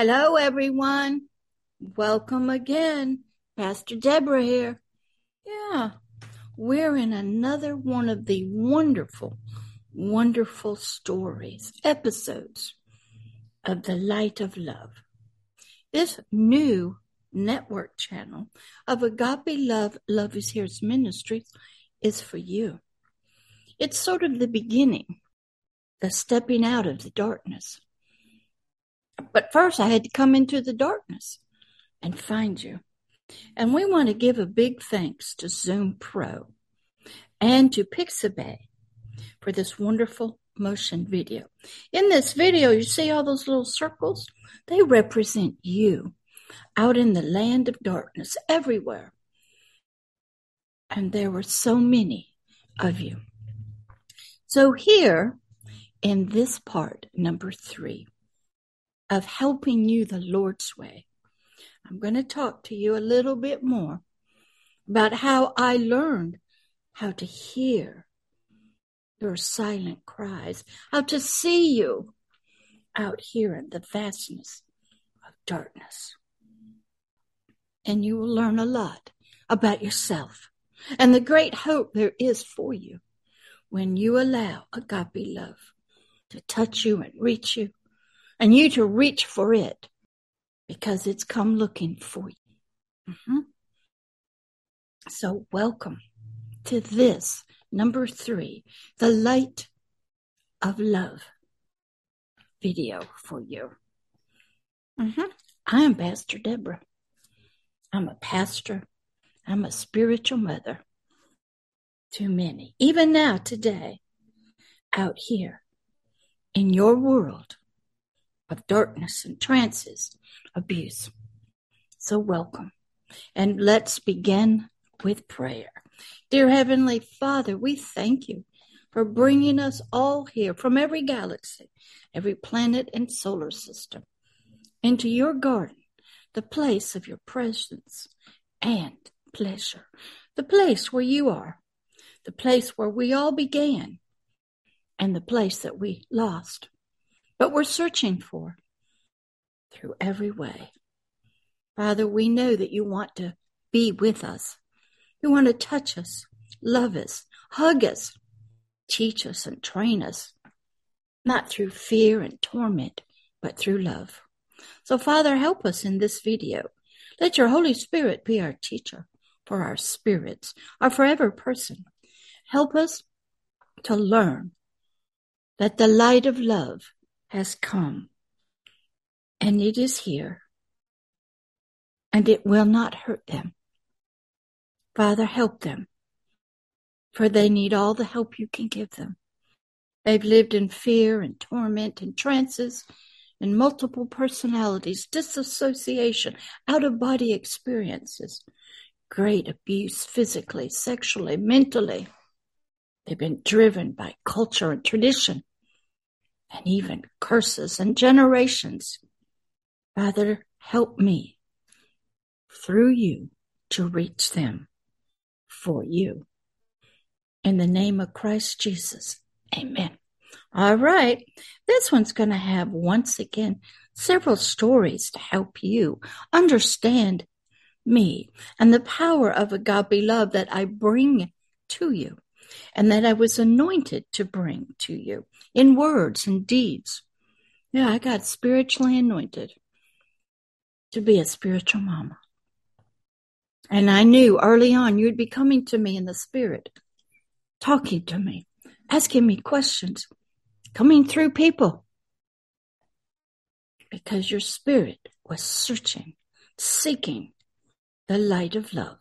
Hello, everyone. Welcome again. Pastor Deborah here. Yeah, we're in another one of the wonderful, wonderful stories, episodes of the Light of Love. This new network channel of Agape Love, Love is Here's Ministry is for you. It's sort of the beginning, the stepping out of the darkness. But first, I had to come into the darkness and find you. And we want to give a big thanks to Zoom Pro and to Pixabay for this wonderful motion video. In this video, you see all those little circles? They represent you out in the land of darkness everywhere. And there were so many of you. So here in this part, number three, of helping you the Lord's way, I'm going to talk to you a little bit more about how I learned how to hear your silent cries, how to see you out here in the vastness of darkness. And you will learn a lot about yourself and the great hope there is for you when you allow agape love to touch you and reach you, and you to reach for it because it's come looking for you. Mm-hmm. So, welcome to this number three, the light of love video for you. Mm-hmm. I am Pastor Deborah. I'm a pastor. I'm a spiritual mother to many, even now, today, out here in your world of darkness and trances, abuse. So, welcome. And let's begin with prayer. Dear Heavenly Father, we thank you for bringing us all here from every galaxy, every planet and solar system into your garden, the place of your presence and pleasure, the place where you are, the place where we all began, and the place that we lost, but we're searching for through every way. Father, we know that you want to be with us. You want to touch us, love us, hug us, teach us, and train us, not through fear and torment, but through love. So, Father, help us in this video. Let your Holy Spirit be our teacher for our spirits, our forever person. Help us to learn that the light of love has come and it is here and it will not hurt them. Father, help them, for they need all the help you can give them. They've lived in fear and torment and trances and multiple personalities, disassociation, out of body experiences, great abuse physically, sexually, mentally. They've been driven by culture and tradition and even curses and generations. Father, help me through you to reach them for you. In the name of Christ Jesus, amen. All right. This one's going to have once again several stories to help you understand me and the power of agape love that I bring to you and that I was anointed to bring to you in words and deeds. Yeah, I got spiritually anointed to be a spiritual mama. And I knew early on you'd be coming to me in the spirit, talking to me, asking me questions, coming through people. Because your spirit was searching, seeking the light of love.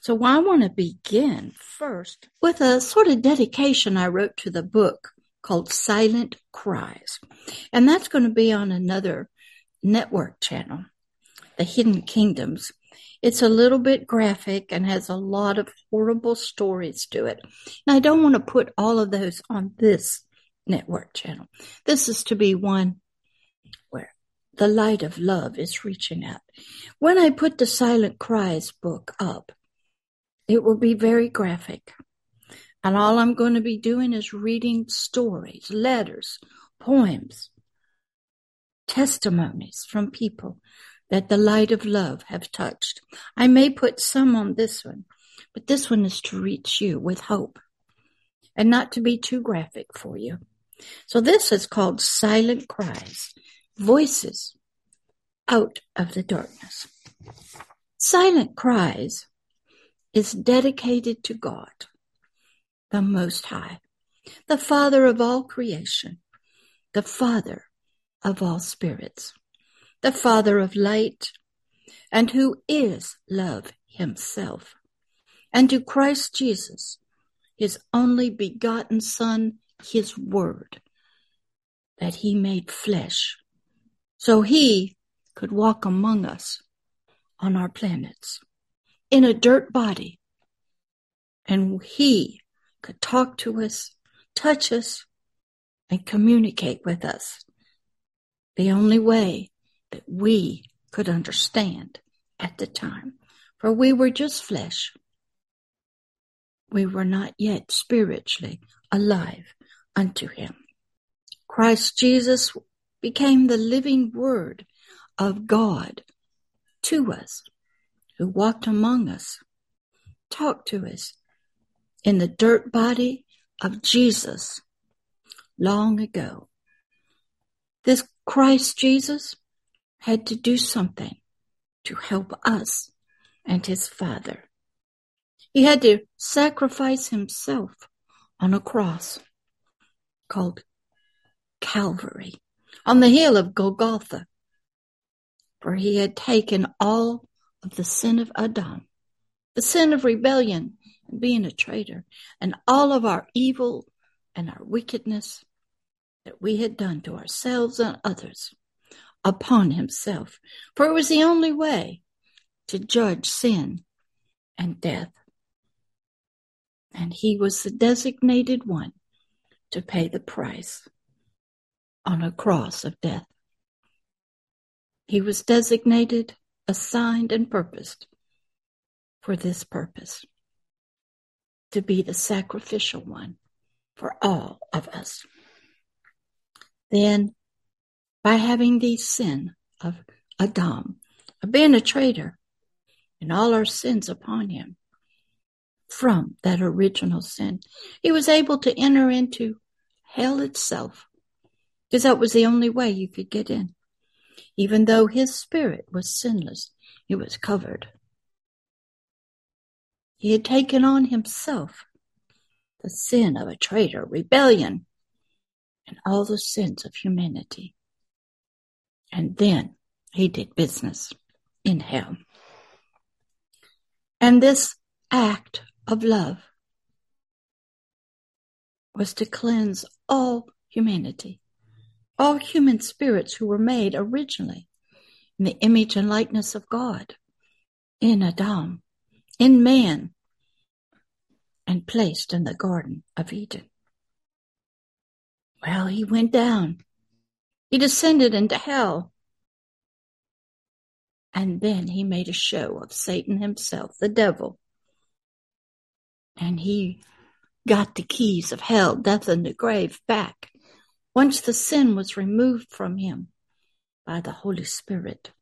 So I want to begin first with a sort of dedication I wrote to the book called Silent Cries. And that's going to be on another network channel, The Hidden Kingdoms. It's a little bit graphic and has a lot of horrible stories to it. And I don't want to put all of those on this network channel. This is to be one where the light of love is reaching out. When I put the Silent Cries book up, it will be very graphic. And all I'm going to be doing is reading stories, letters, poems testimonies from people that the light of love have touched. I may put some on this one, but this one is to reach you with hope and not to be too graphic for you. So this is called silent cries, voices out of the darkness. Silent cries is dedicated to God, the Most High, the Father of all creation, the Father of all spirits, the Father of light, and who is love himself, and to Christ Jesus, his only begotten Son, his Word, that he made flesh, so he could walk among us on our planets in a dirt body, and he could talk to us, touch us, and communicate with us the only way that we could understand at the time. For we were just flesh. We were not yet spiritually alive unto him. Christ Jesus became the living word of God to us, who walked among us, talked to us in the dirt body of Jesus long ago. This Christ Jesus had to do something to help us and his Father. He had to sacrifice himself on a cross called Calvary on the hill of Golgotha, for he had taken all of the sin of Adam, the sin of rebellion and being a traitor, and all of our evil and our wickedness that we had done to ourselves and others upon himself, for it was the only way to judge sin and death. And he was the designated one to pay the price on a cross of death. He was designated, assigned, and purposed for this purpose to be the sacrificial one for all of us. Then, by having the sin of Adam, of being a traitor, and all our sins upon him, from that original sin, he was able to enter into hell itself, because that was the only way you could get in. Even though his spirit was sinless, he was covered. He had taken on himself the sin of a traitor, rebellion, and all the sins of humanity. And then he did business in hell. And this act of love was to cleanse all humanity, all human spirits who were made originally in the image and likeness of God, in Adam, in man, and placed in the Garden of Eden. Well, he went down. He descended into hell. And then he made a show of Satan himself, the devil. And he got the keys of hell, death, and the grave back once the sin was removed from him by the Holy Spirit.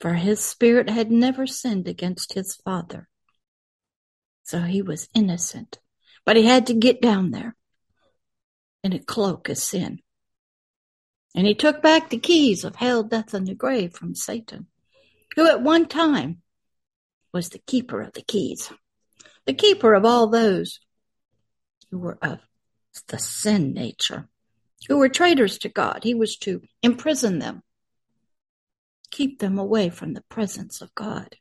For his spirit had never sinned against his Father. So he was innocent. But he had to get down there in a cloak of sin. And he took back the keys of hell, death, and the grave from Satan, who at one time was the keeper of the keys, the keeper of all those who were of the sin nature, who were traitors to God. He was to imprison them, keep them away from the presence of God.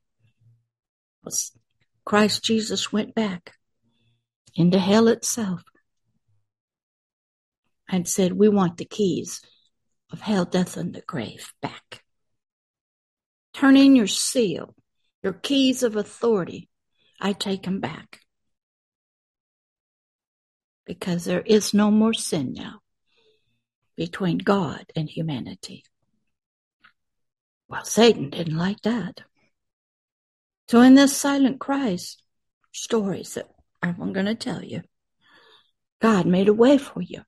Christ Jesus went back into hell itself and said, We want the keys of hell, death, and the grave back. Turn in your seal, your keys of authority. I take them back. Because there is no more sin now between God and humanity. Well, Satan didn't like that. So in this silent Cries stories that I'm going to tell you, God made a way for you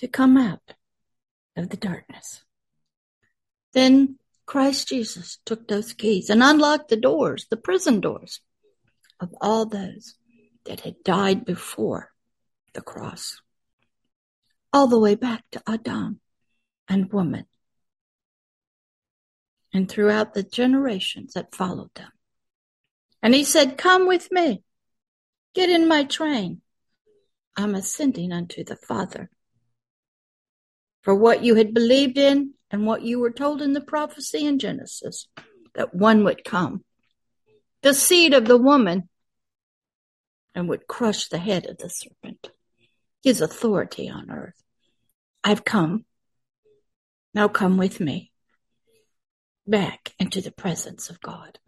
to come out of the darkness. Then Christ Jesus took those keys and unlocked the doors, the prison doors of all those that had died before the cross, all the way back to Adam and woman, and throughout the generations that followed them. And he said, Come with me, get in my train. I'm ascending unto the Father. For what you had believed in and what you were told in the prophecy in Genesis, that one would come, the seed of the woman, and would crush the head of the serpent, his authority on earth. I've come. Now come with me back into the presence of God.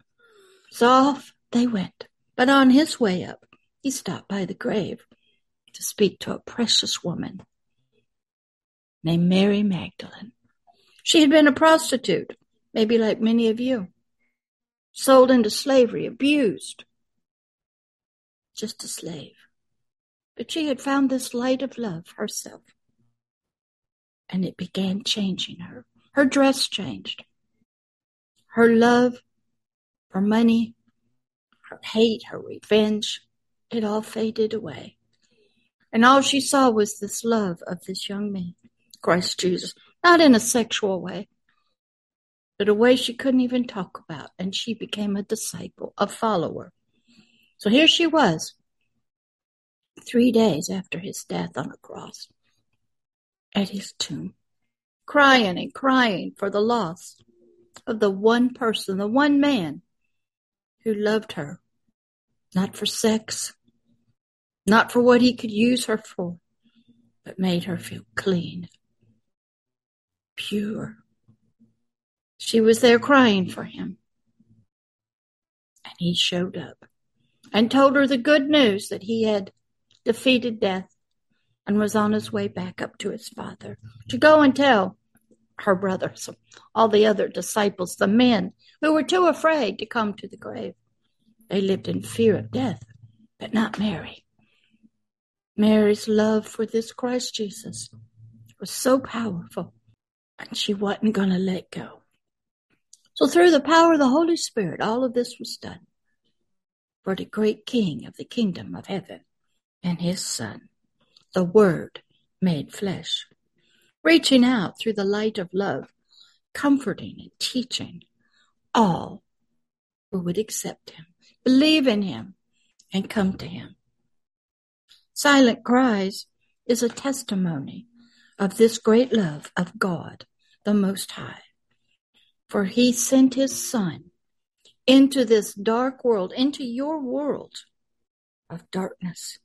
So off they went. But on his way up, he stopped by the grave to speak to a precious woman named Mary Magdalene. She had been a prostitute, maybe like many of you, sold into slavery, abused, just a slave. But she had found this light of love herself, and it began changing her. Her dress changed. Her love for money, her hate, her revenge, it all faded away. And all she saw was this love of this young man, Christ Jesus, not in a sexual way, but a way she couldn't even talk about. And she became a disciple, a follower. So here she was, three days after his death on a cross, at his tomb, crying and crying for the loss of the one person, the one man who loved her, not for sex, not for what he could use her for, but made her feel clean, pure. She was there crying for him. And he showed up and told her the good news that he had defeated death and was on his way back up to his father to go and tell her brothers, all the other disciples, the men who were too afraid to come to the grave. They lived in fear of death, but not Mary. Mary's love for this Christ Jesus was so powerful, and she wasn't going to let go. So, through the power of the Holy Spirit, all of this was done for the great King of the kingdom of heaven and his Son, the Word made flesh, reaching out through the light of love, comforting and teaching all who would accept him believe in him, and come to him. Silent Cries is a testimony of this great love of God, the Most High. For he sent his Son into this dark world, into your world of darkness,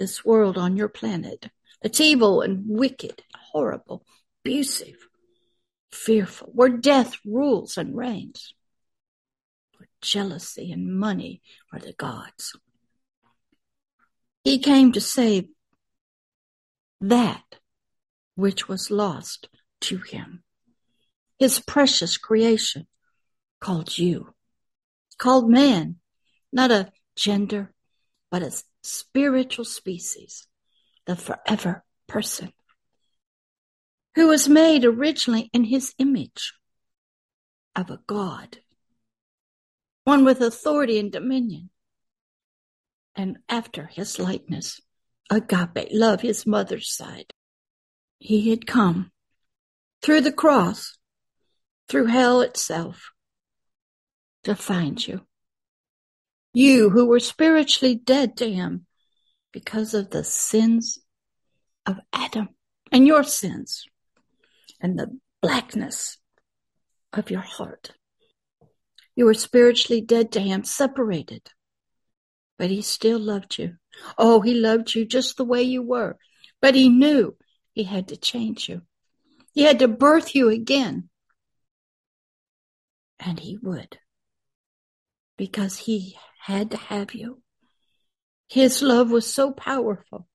this world on your planet that's evil and wicked, horrible, abusive, fearful, where death rules and reigns where jealousy and money are the gods. He came to save that which was lost to him. His precious creation called you, called man, not a gender, but a spiritual species, the forever person, who was made originally in his image of a God one with authority and dominion. And after his likeness, agape, love, his mother's side. He had come through the cross, through hell itself, to find you. You who were spiritually dead to him because of the sins of Adam and your sins and the blackness of your heart. You were spiritually dead to him, separated. But he still loved you. Oh, he loved you just the way you were. But he knew he had to change you. He had to birth you again. And he would. Because he had to have you. His love was so powerful.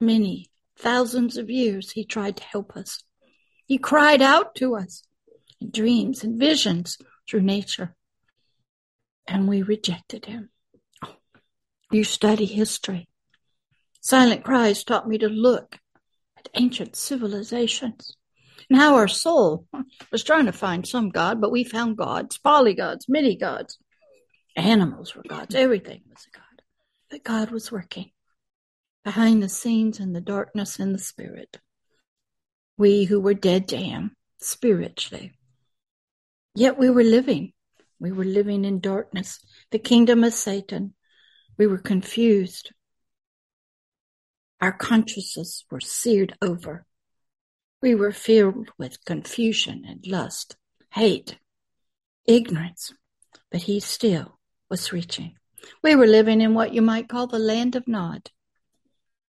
Many thousands of years he tried to help us. He cried out to us in dreams and visions through nature. And we rejected him. Oh, you study history. Silent Cries taught me to look at ancient civilizations and how our soul was trying to find some God, but we found gods, polygods, many gods. Animals were gods, everything was a God. But God was working behind the scenes in the darkness and the spirit. We who were dead to Him spiritually. Yet we were living. We were living in darkness, the kingdom of Satan. We were confused. Our consciences were seared over. We were filled with confusion and lust, hate, ignorance, but he still was reaching. We were living in what you might call the land of Nod,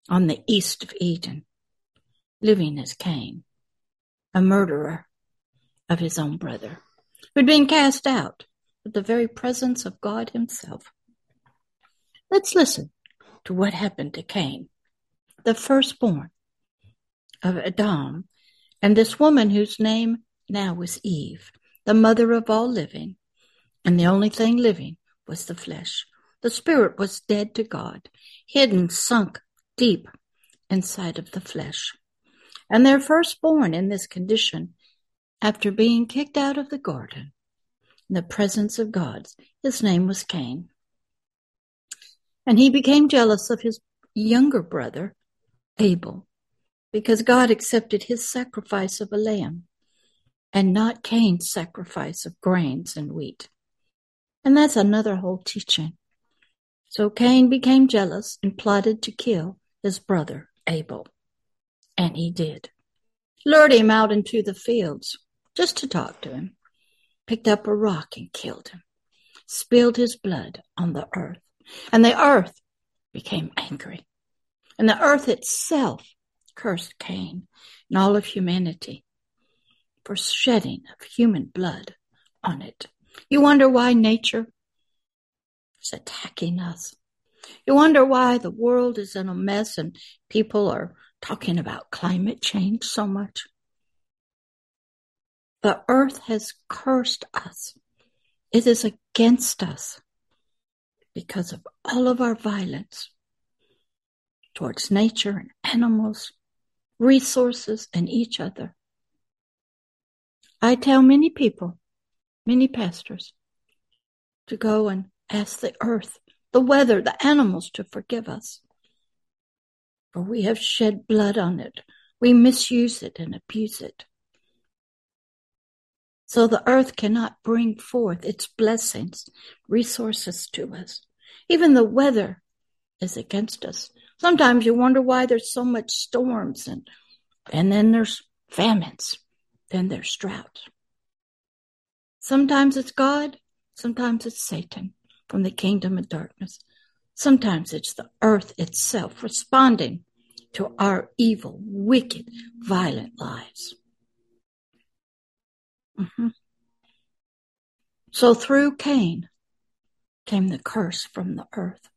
on the east of Eden, living as Cain, a murderer of his own brother, who'd been cast out with the very presence of God himself. Let's listen to what happened to Cain, the firstborn of Adam and this woman whose name now was Eve, the mother of all living, and the only thing living was the flesh. The spirit was dead to God, hidden, sunk deep inside of the flesh. And their firstborn in this condition, after being kicked out of the garden, in the presence of God, his name was Cain. And he became jealous of his younger brother, Abel, because God accepted his sacrifice of a lamb and not Cain's sacrifice of grains and wheat. And that's another whole teaching. So Cain became jealous and plotted to kill his brother Abel. And he did. Lured him out into the fields just to talk to him. Picked up a rock and killed him. Spilled his blood on the earth. And the earth became angry. And the earth itself cursed Cain and all of humanity for shedding of human blood on it. You wonder why nature is attacking us. You wonder why the world is in a mess and people are talking about climate change so much. The earth has cursed us. It is against us because of all of our violence towards nature and animals resources, and each other. I tell many people, many pastors, to go and ask the earth, the weather, the animals to forgive us. For we have shed blood on it. We misuse it and abuse it. So the earth cannot bring forth its blessings, resources to us. Even the weather is against us. Sometimes you wonder why there's so much storms and and then there's famines, then there's droughts. Sometimes it's God, sometimes it's Satan from the kingdom of darkness. Sometimes it's the earth itself responding to our evil, wicked, violent lives. Mm-hmm. So through Cain came the curse from the earth.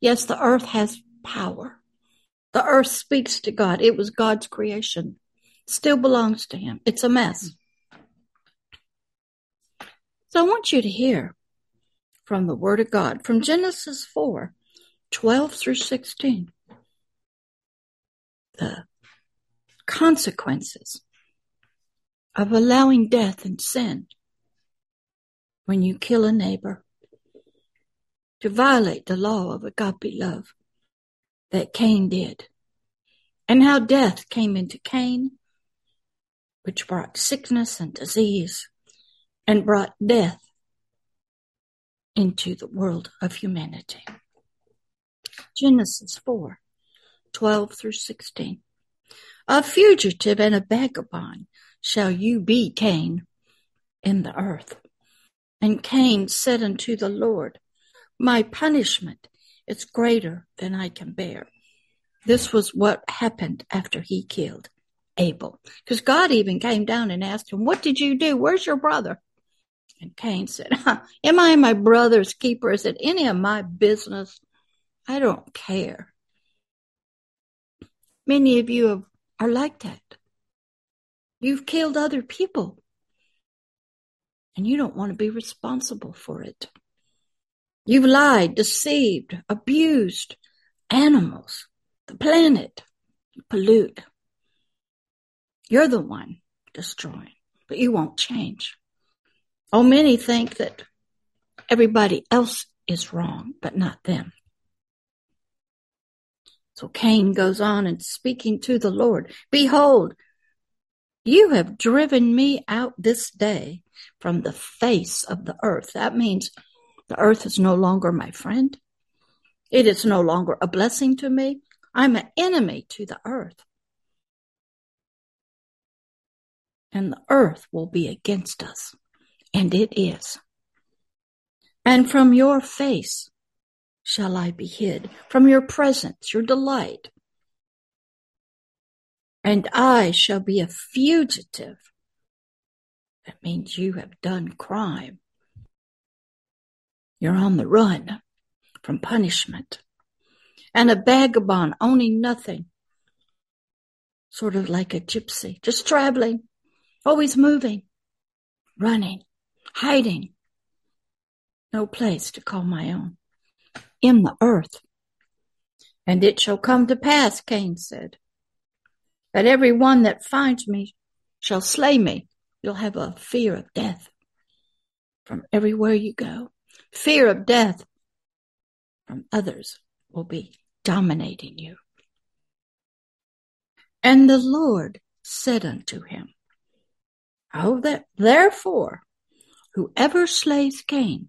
Yes, the earth has power. The earth speaks to God. It was God's creation. Still belongs to him. It's a mess. So I want you to hear from the word of God from Genesis 4, 12 through 16. The consequences of allowing death and sin when you kill a neighbor, to violate the law of agape love that Cain did, and how death came into Cain, which brought sickness and disease, and brought death into the world of humanity. Genesis 4 12 through 16. A fugitive and a vagabond shall you be, Cain, in the earth. And Cain said unto the Lord, My punishment it's greater than I can bear. This was what happened after he killed Abel. Because God even came down and asked him, What did you do? Where's your brother? And Cain said, Am I my brother's keeper? Is it any of my business? I don't care. Many of you are like that. You've killed other people, and you don't want to be responsible for it. You've lied, deceived, abused animals, the planet. Pollute. You're the one destroying, but you won't change. Oh, many think that everybody else is wrong, but not them. So Cain goes on and speaking to the Lord, Behold, you have driven me out this day from the face of the earth. That means the earth is no longer my friend. It is no longer a blessing to me. I'm an enemy to the earth. And the earth will be against us. And it is. And from your face shall I be hid, from your presence, your delight. And I shall be a fugitive. That means you have done crime. You're on the run from punishment. And a vagabond owning nothing. Sort of like a gypsy, just traveling, always moving, running, hiding. No place to call my own. In the earth. And it shall come to pass, Cain said, that every one that finds me shall slay me. You'll have a fear of death from everywhere you go. Fear of death from others will be dominating you. And the Lord said unto him, Oh, that therefore, whoever slays Cain,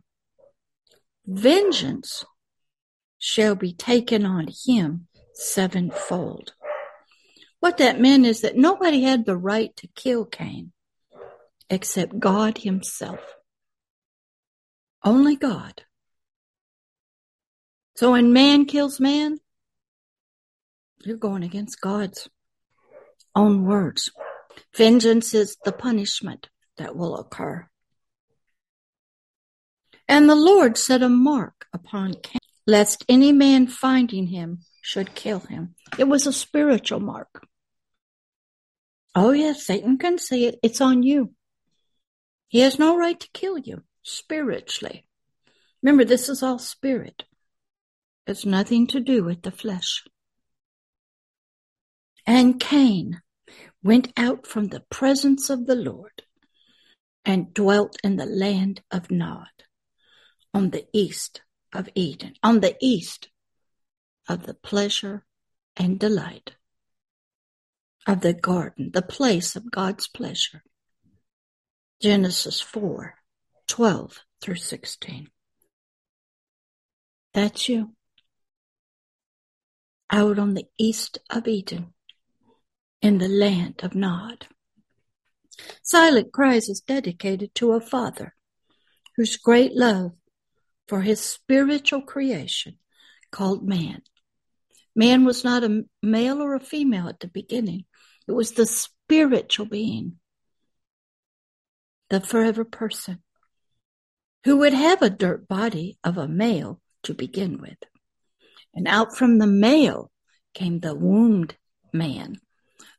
vengeance shall be taken on him sevenfold. What that meant is that nobody had the right to kill Cain except God himself. Only God. So when man kills man, you're going against God's own words. Vengeance is the punishment that will occur. And the Lord set a mark upon Cain, lest any man finding him should kill him. It was a spiritual mark. Oh, yes, Satan can see it. It's on you. He has no right to kill you spiritually. Remember, this is all spirit. It's nothing to do with the flesh. And Cain went out from the presence of the Lord and dwelt in the land of Nod on the east of Eden, on the east of the pleasure and delight of the garden, the place of God's pleasure. Genesis 4 12 through 16. That's you out on the east of Eden in the land of Nod. Silent Cries is dedicated to a father whose great love for his spiritual creation called man. Man was not a male or a female at the beginning. It was the spiritual being, the forever person, who would have a dirt body of a male to begin with. And out from the male came the wombed man,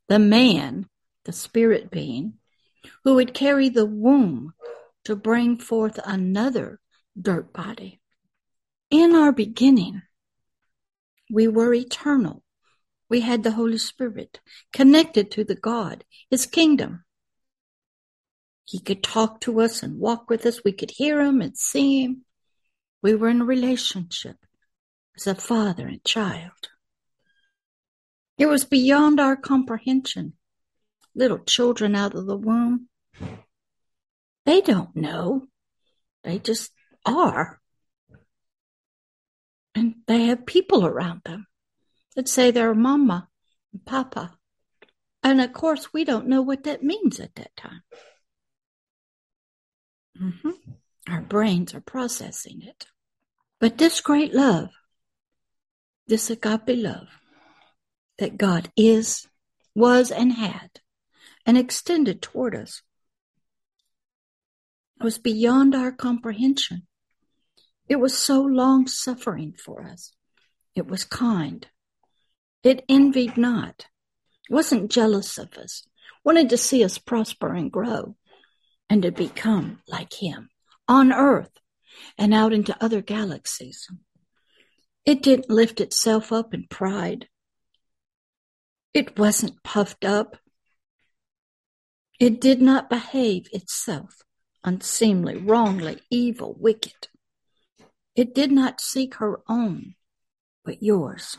the man, the spirit being, who would carry the womb to bring forth another dirt body. In our beginning, we were eternal. We had the Holy Spirit connected to the God, His kingdom. He could talk to us and walk with us. We could hear Him and see Him. We were in a relationship as a father and child. It was beyond our comprehension. Little children out of the womb, they don't know. They just are. And they have people around them that say they're mama and papa. And of course, we don't know what that means at that time. Mm-hmm. Our brains are processing it. But this great love this agape love that God is, was, and had, and extended toward us was beyond our comprehension. It was so long suffering for us. It was kind. It envied not, wasn't jealous of us, wanted to see us prosper and grow, and to become like Him on earth and out into other galaxies. It didn't lift itself up in pride. It wasn't puffed up. It did not behave itself unseemly, wrongly, evil, wicked. It did not seek her own, but yours.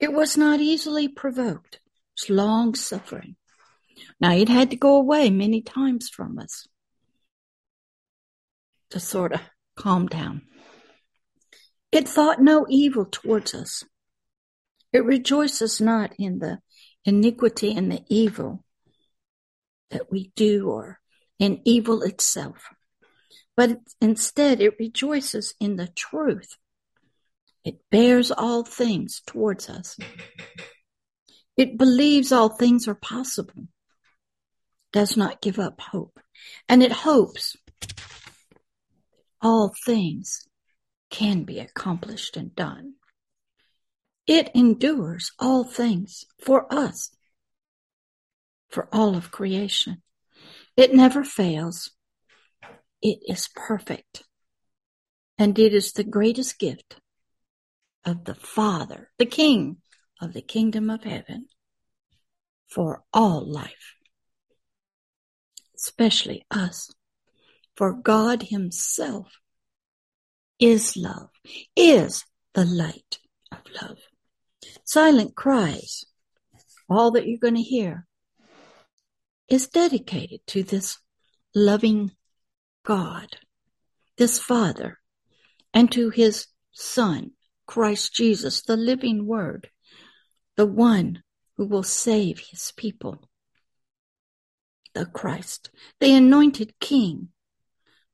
It was not easily provoked. It's long suffering. Now it had to go away many times from us to sort of calm down. It thought no evil towards us. It rejoices not in the iniquity and the evil that we do or in evil itself, but instead it rejoices in the truth. It bears all things towards us. It believes all things are possible, does not give up hope, and it hopes all things can be accomplished and done. It endures all things for us, for all of creation. It never fails. It is perfect. And it is the greatest gift of the Father, the King of the kingdom of heaven for all life, especially us. For God Himself is love, is the light of love. Silent cries, all that you're going to hear, is dedicated to this loving God, this Father, and to His Son, Christ Jesus, the living Word, the one who will save His people, the Christ, the anointed King,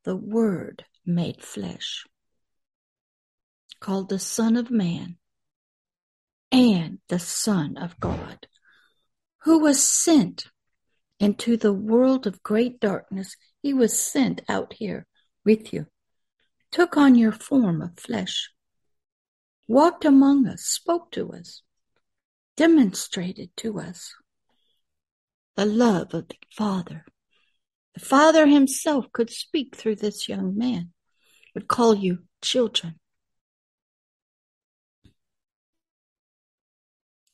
the Word made flesh called the Son of Man and the Son of God, who was sent into the world of great darkness. He was sent out here with you, took on your form of flesh, walked among us, spoke to us, demonstrated to us the love of the Father. The Father himself could speak through this young man, would call you children.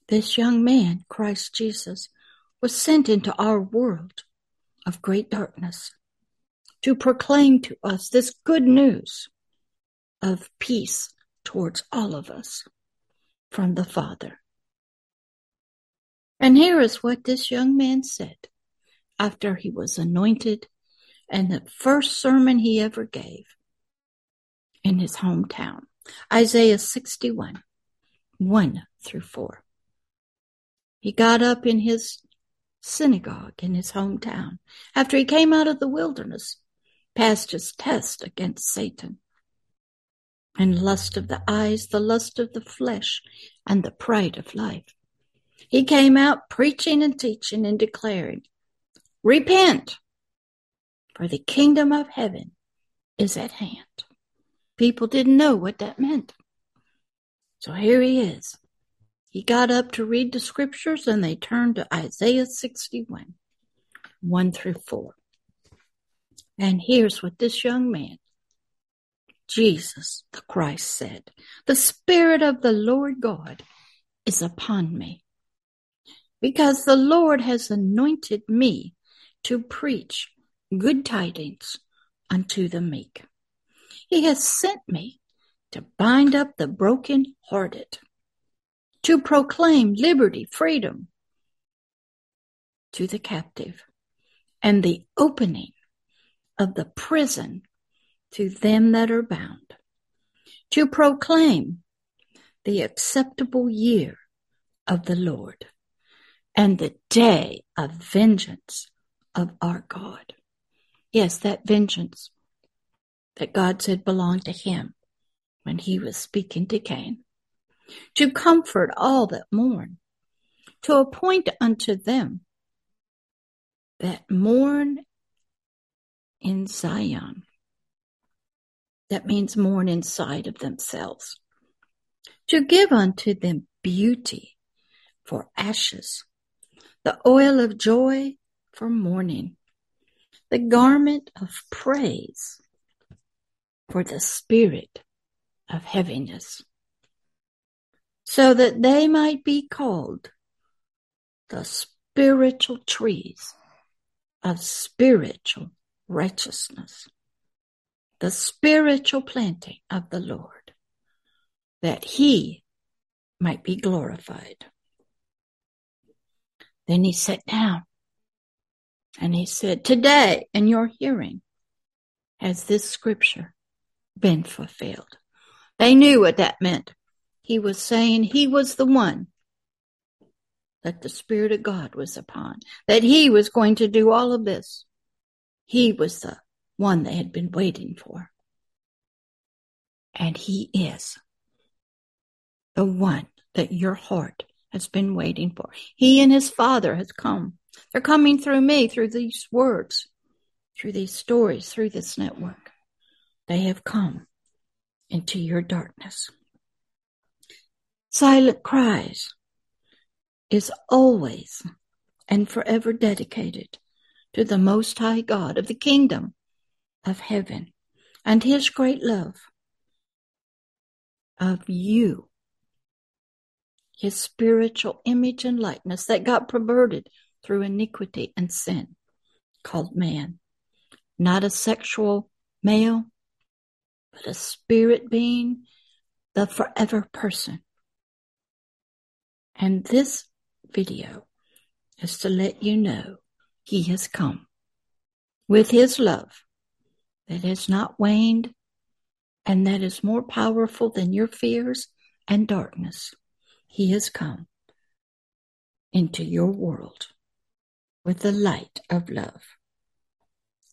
This young man, Christ Jesus, was sent into our world of great darkness to proclaim to us this good news of peace towards all of us from the Father. And here is what this young man said after he was anointed and the first sermon he ever gave in his hometown. Isaiah 61, 1 through 4. He got up in his synagogue in his hometown after he came out of the wilderness, passed his test against Satan. And lust of the eyes, the lust of the flesh, and the pride of life. He came out preaching and teaching and declaring, Repent, for the kingdom of heaven is at hand. People didn't know what that meant. So here he is, he got up to read the scriptures and they turned to Isaiah 61, 1 through 4. And here's what this young man, Jesus the Christ, said The Spirit of the Lord God is upon me, because the Lord has anointed me to preach good tidings unto the meek. He has sent me to bind up the broken-hearted to proclaim liberty, freedom to the captive, and the opening of the prison to them that are bound, to proclaim the acceptable year of the Lord and the day of vengeance of our God. Yes, that vengeance that God said belonged to him when he was speaking to Cain to comfort all that mourn, to appoint unto them that mourn in Zion. That means mourn inside of themselves. To give unto them beauty for ashes, the oil of joy for mourning, the garment of praise for the spirit of heaviness so that they might be called the spiritual trees of spiritual righteousness, the spiritual planting of the Lord, that he might be glorified. Then he sat down and he said, Today in your hearing has this scripture been fulfilled. They knew what that meant. He was saying he was the one that the Spirit of God was upon, that he was going to do all of this. He was the one they had been waiting for. And he is the one that your heart has been waiting for. He and his father has come. They're coming through me, through these words, through these stories, through this network. They have come into your darkness. Silent cries is always and forever dedicated to the Most High God of the kingdom of heaven and His great love of you, His spiritual image and likeness that got perverted through iniquity and sin called man. Not a sexual male, but a spirit being, the forever person. And this video is to let you know he has come with his love that has not waned and that is more powerful than your fears and darkness. He has come into your world with the light of love.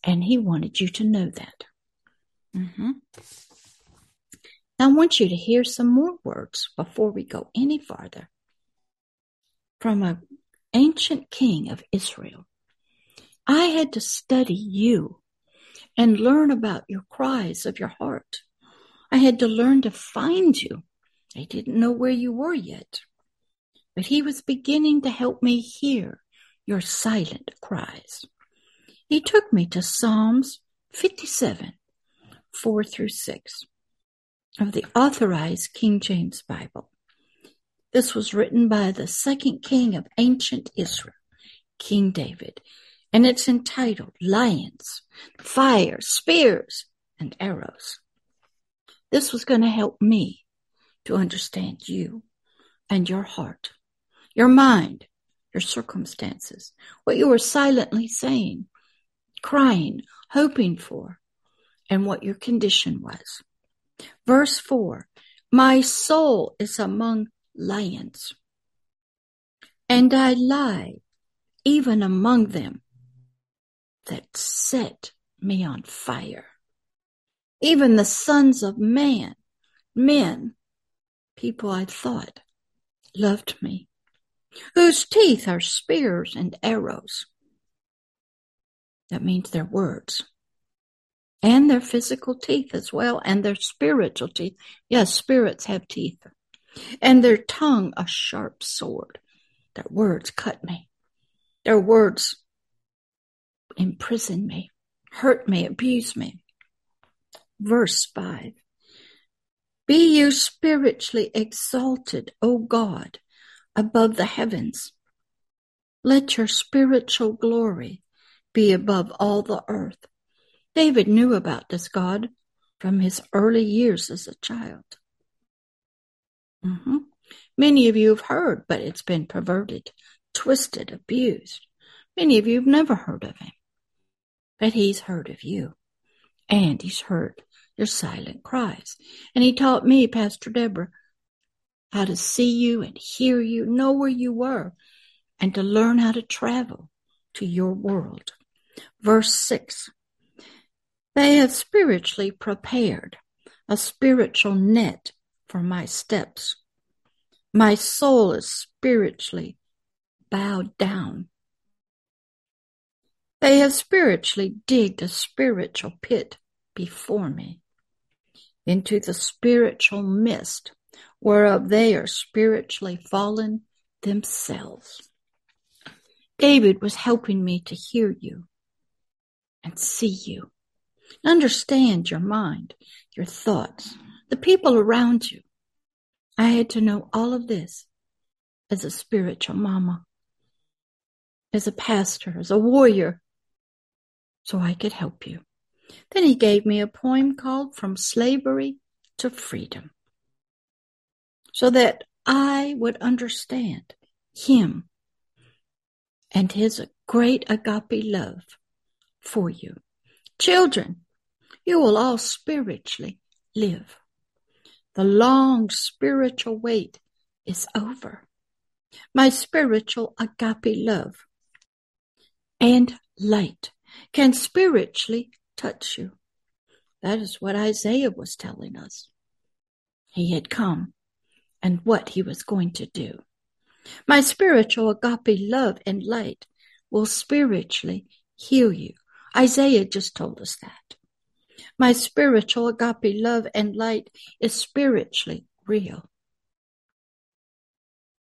And he wanted you to know that. Mm-hmm. I want you to hear some more words before we go any farther from an ancient king of Israel. I had to study you and learn about your cries of your heart. I had to learn to find you. I didn't know where you were yet, but he was beginning to help me hear your silent cries. He took me to Psalms 57, 4 through 6 of the authorized King James Bible. This was written by the second king of ancient Israel, King David, and it's entitled Lions, Fire, Spears, and Arrows. This was going to help me to understand you and your heart, your mind, your circumstances, what you were silently saying, crying, hoping for, and what your condition was. Verse 4 My soul is among lions, and I lie even among them that set me on fire. Even the sons of man, men, people I thought loved me, whose teeth are spears and arrows. That means their words and their physical teeth as well, and their spiritual teeth. Yes, spirits have teeth. And their tongue a sharp sword. Their words cut me. Their words imprison me, hurt me, abuse me. Verse 5 Be you spiritually exalted, O God, above the heavens. Let your spiritual glory be above all the earth. David knew about this God from his early years as a child. Mm-hmm. Many of you have heard, but it's been perverted, twisted, abused. Many of you have never heard of him, but he's heard of you, and he's heard your silent cries. And he taught me, Pastor Deborah, how to see you and hear you, know where you were, and to learn how to travel to your world. Verse 6 They have spiritually prepared a spiritual net for my steps. My soul is spiritually bowed down. They have spiritually digged a spiritual pit before me into the spiritual mist whereof they are spiritually fallen themselves. David was helping me to hear you and see you, understand your mind, your thoughts, the people around you. I had to know all of this as a spiritual mama, as a pastor, as a warrior so I could help you. Then he gave me a poem called From Slavery to Freedom so that I would understand him and his great agape love for you. Children, you will all spiritually live. The long spiritual wait is over. My spiritual agape love and light can spiritually touch you. That is what Isaiah was telling us. He had come and what he was going to do. My spiritual agape love and light will spiritually heal you. Isaiah just told us that. My spiritual agape love and light is spiritually real.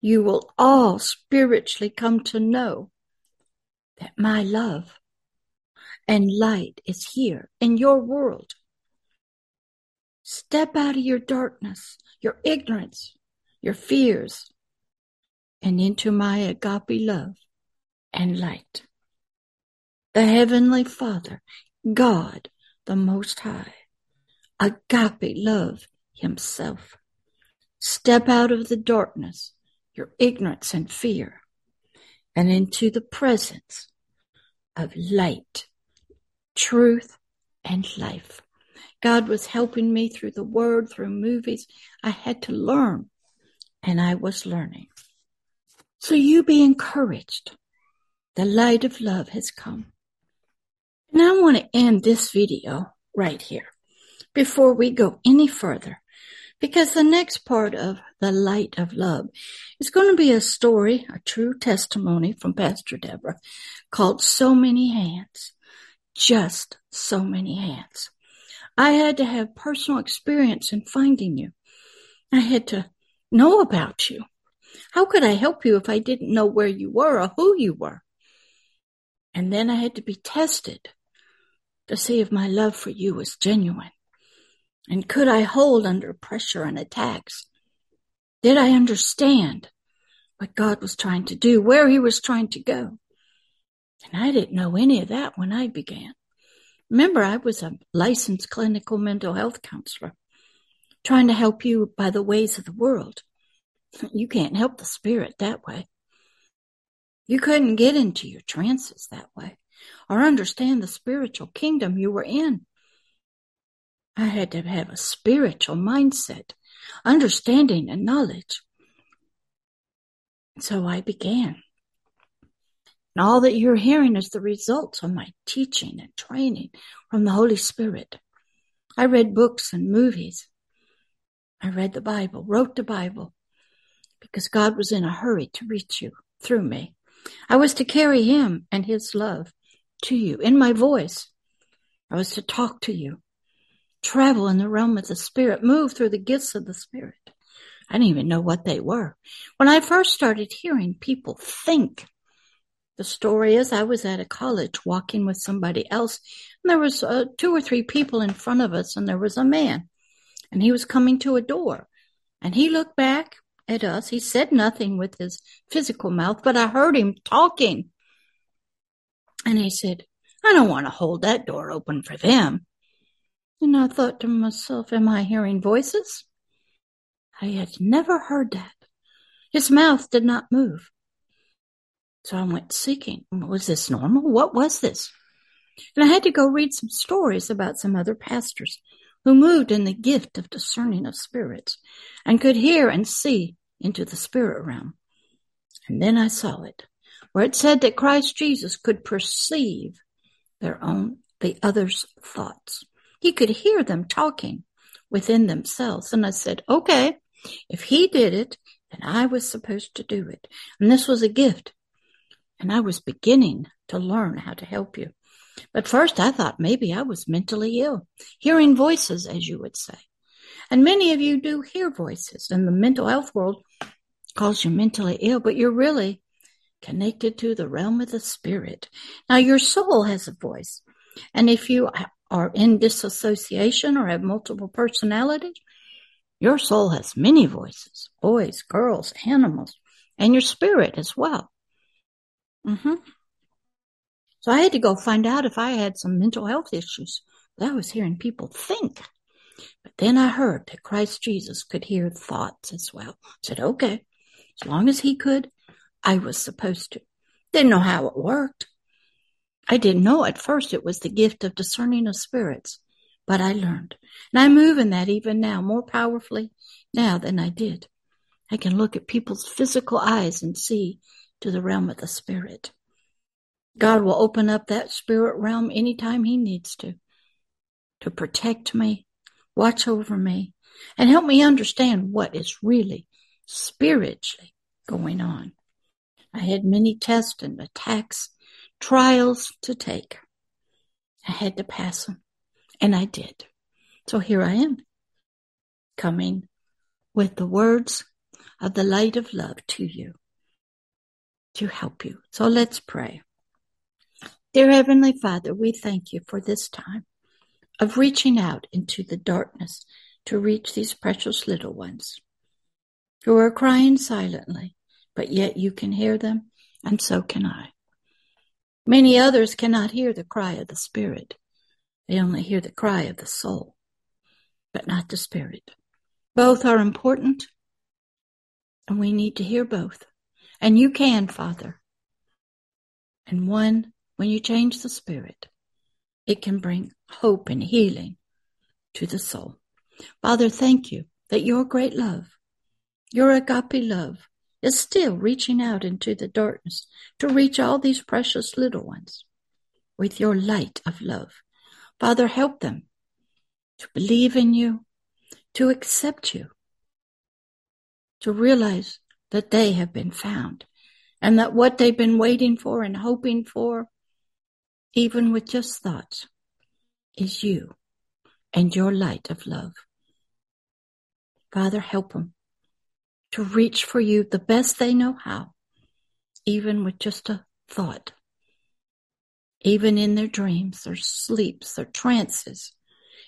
You will all spiritually come to know that my love and light is here in your world. Step out of your darkness, your ignorance, your fears, and into my agape love and light. The Heavenly Father, God the Most High, agape love Himself. Step out of the darkness, your ignorance and fear, and into the presence of light, truth, and life. God was helping me through the word, through movies. I had to learn, and I was learning. So you be encouraged. The light of love has come. And I want to end this video right here before we go any further because the next part of the light of love is going to be a story, a true testimony from Pastor Deborah called So Many Hands. Just so many hands. I had to have personal experience in finding you. I had to know about you. How could I help you if I didn't know where you were or who you were? And then I had to be tested to see if my love for you was genuine. And could I hold under pressure and attacks? Did I understand what God was trying to do, where he was trying to go? And I didn't know any of that when I began. Remember, I was a licensed clinical mental health counselor trying to help you by the ways of the world. You can't help the spirit that way. You couldn't get into your trances that way or understand the spiritual kingdom you were in. I had to have a spiritual mindset, understanding and knowledge. So I began. And all that you're hearing is the results of my teaching and training from the Holy Spirit. I read books and movies. I read the Bible, wrote the Bible, because God was in a hurry to reach you through me. I was to carry Him and His love to you in my voice. I was to talk to you, travel in the realm of the Spirit, move through the gifts of the Spirit. I didn't even know what they were. When I first started hearing people think, the story is I was at a college walking with somebody else, and there was uh, two or three people in front of us, and there was a man, and he was coming to a door, and he looked back at us. He said nothing with his physical mouth, but I heard him talking. And he said, I don't want to hold that door open for them. And I thought to myself, am I hearing voices? I had never heard that. His mouth did not move. So I went seeking. Was this normal? What was this? And I had to go read some stories about some other pastors who moved in the gift of discerning of spirits and could hear and see into the spirit realm. And then I saw it, where it said that Christ Jesus could perceive their own, the other's thoughts. He could hear them talking within themselves. And I said, okay, if he did it, then I was supposed to do it. And this was a gift. And I was beginning to learn how to help you. But first I thought maybe I was mentally ill, hearing voices, as you would say. And many of you do hear voices and the mental health world calls you mentally ill, but you're really connected to the realm of the spirit. Now your soul has a voice. And if you are in disassociation or have multiple personalities, your soul has many voices, boys, girls, animals, and your spirit as well. Mm-hmm. So I had to go find out if I had some mental health issues. I was hearing people think. But then I heard that Christ Jesus could hear thoughts as well. I said, okay, as long as he could, I was supposed to. Didn't know how it worked. I didn't know at first it was the gift of discerning of spirits, but I learned. And I move in that even now more powerfully now than I did. I can look at people's physical eyes and see to the realm of the spirit. God will open up that spirit realm anytime he needs to, to protect me, watch over me, and help me understand what is really spiritually going on. I had many tests and attacks, trials to take. I had to pass them, and I did. So here I am, coming with the words of the light of love to you to help you. So let's pray. Dear Heavenly Father, we thank you for this time of reaching out into the darkness to reach these precious little ones who are crying silently, but yet you can hear them, and so can I. Many others cannot hear the cry of the Spirit. They only hear the cry of the soul, but not the Spirit. Both are important, and we need to hear both. And you can, Father. And one, when you change the Spirit, it can bring hope and healing to the soul. Father, thank you that your great love your agape love is still reaching out into the darkness to reach all these precious little ones with your light of love. Father, help them to believe in you, to accept you, to realize that they have been found and that what they've been waiting for and hoping for, even with just thoughts, is you and your light of love. Father, help them to reach for you the best they know how, even with just a thought, even in their dreams, their sleeps, their trances,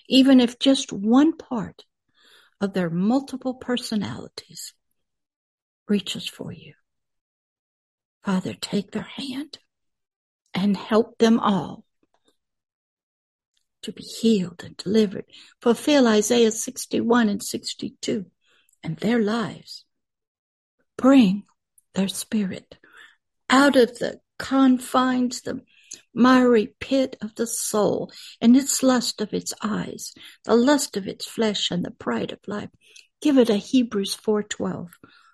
even if just one part of their multiple personalities reaches for you. Father, take their hand and help them all to be healed and delivered. Fulfill Isaiah 61 and 62 and their lives bring their spirit out of the confines, the miry pit of the soul, and its lust of its eyes, the lust of its flesh, and the pride of life. Give it a Hebrews 4:12,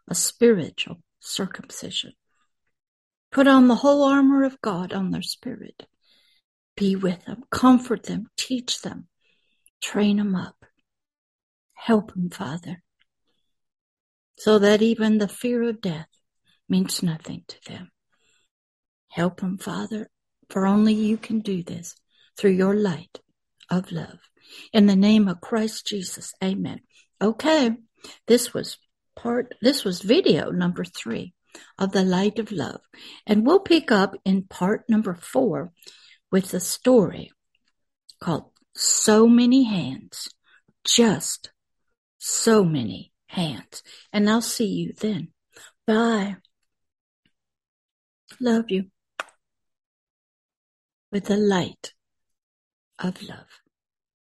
a spiritual circumcision. Put on the whole armor of God on their spirit. Be with them, comfort them, teach them, train them up. Help them, Father so that even the fear of death means nothing to them. Help them, Father, for only you can do this through your light of love. In the name of Christ Jesus, amen. Okay, this was part, this was video number three of the light of love. And we'll pick up in part number four with the story called So Many Hands, Just So Many hands. And I'll see you then. Bye. Love you with the light of love.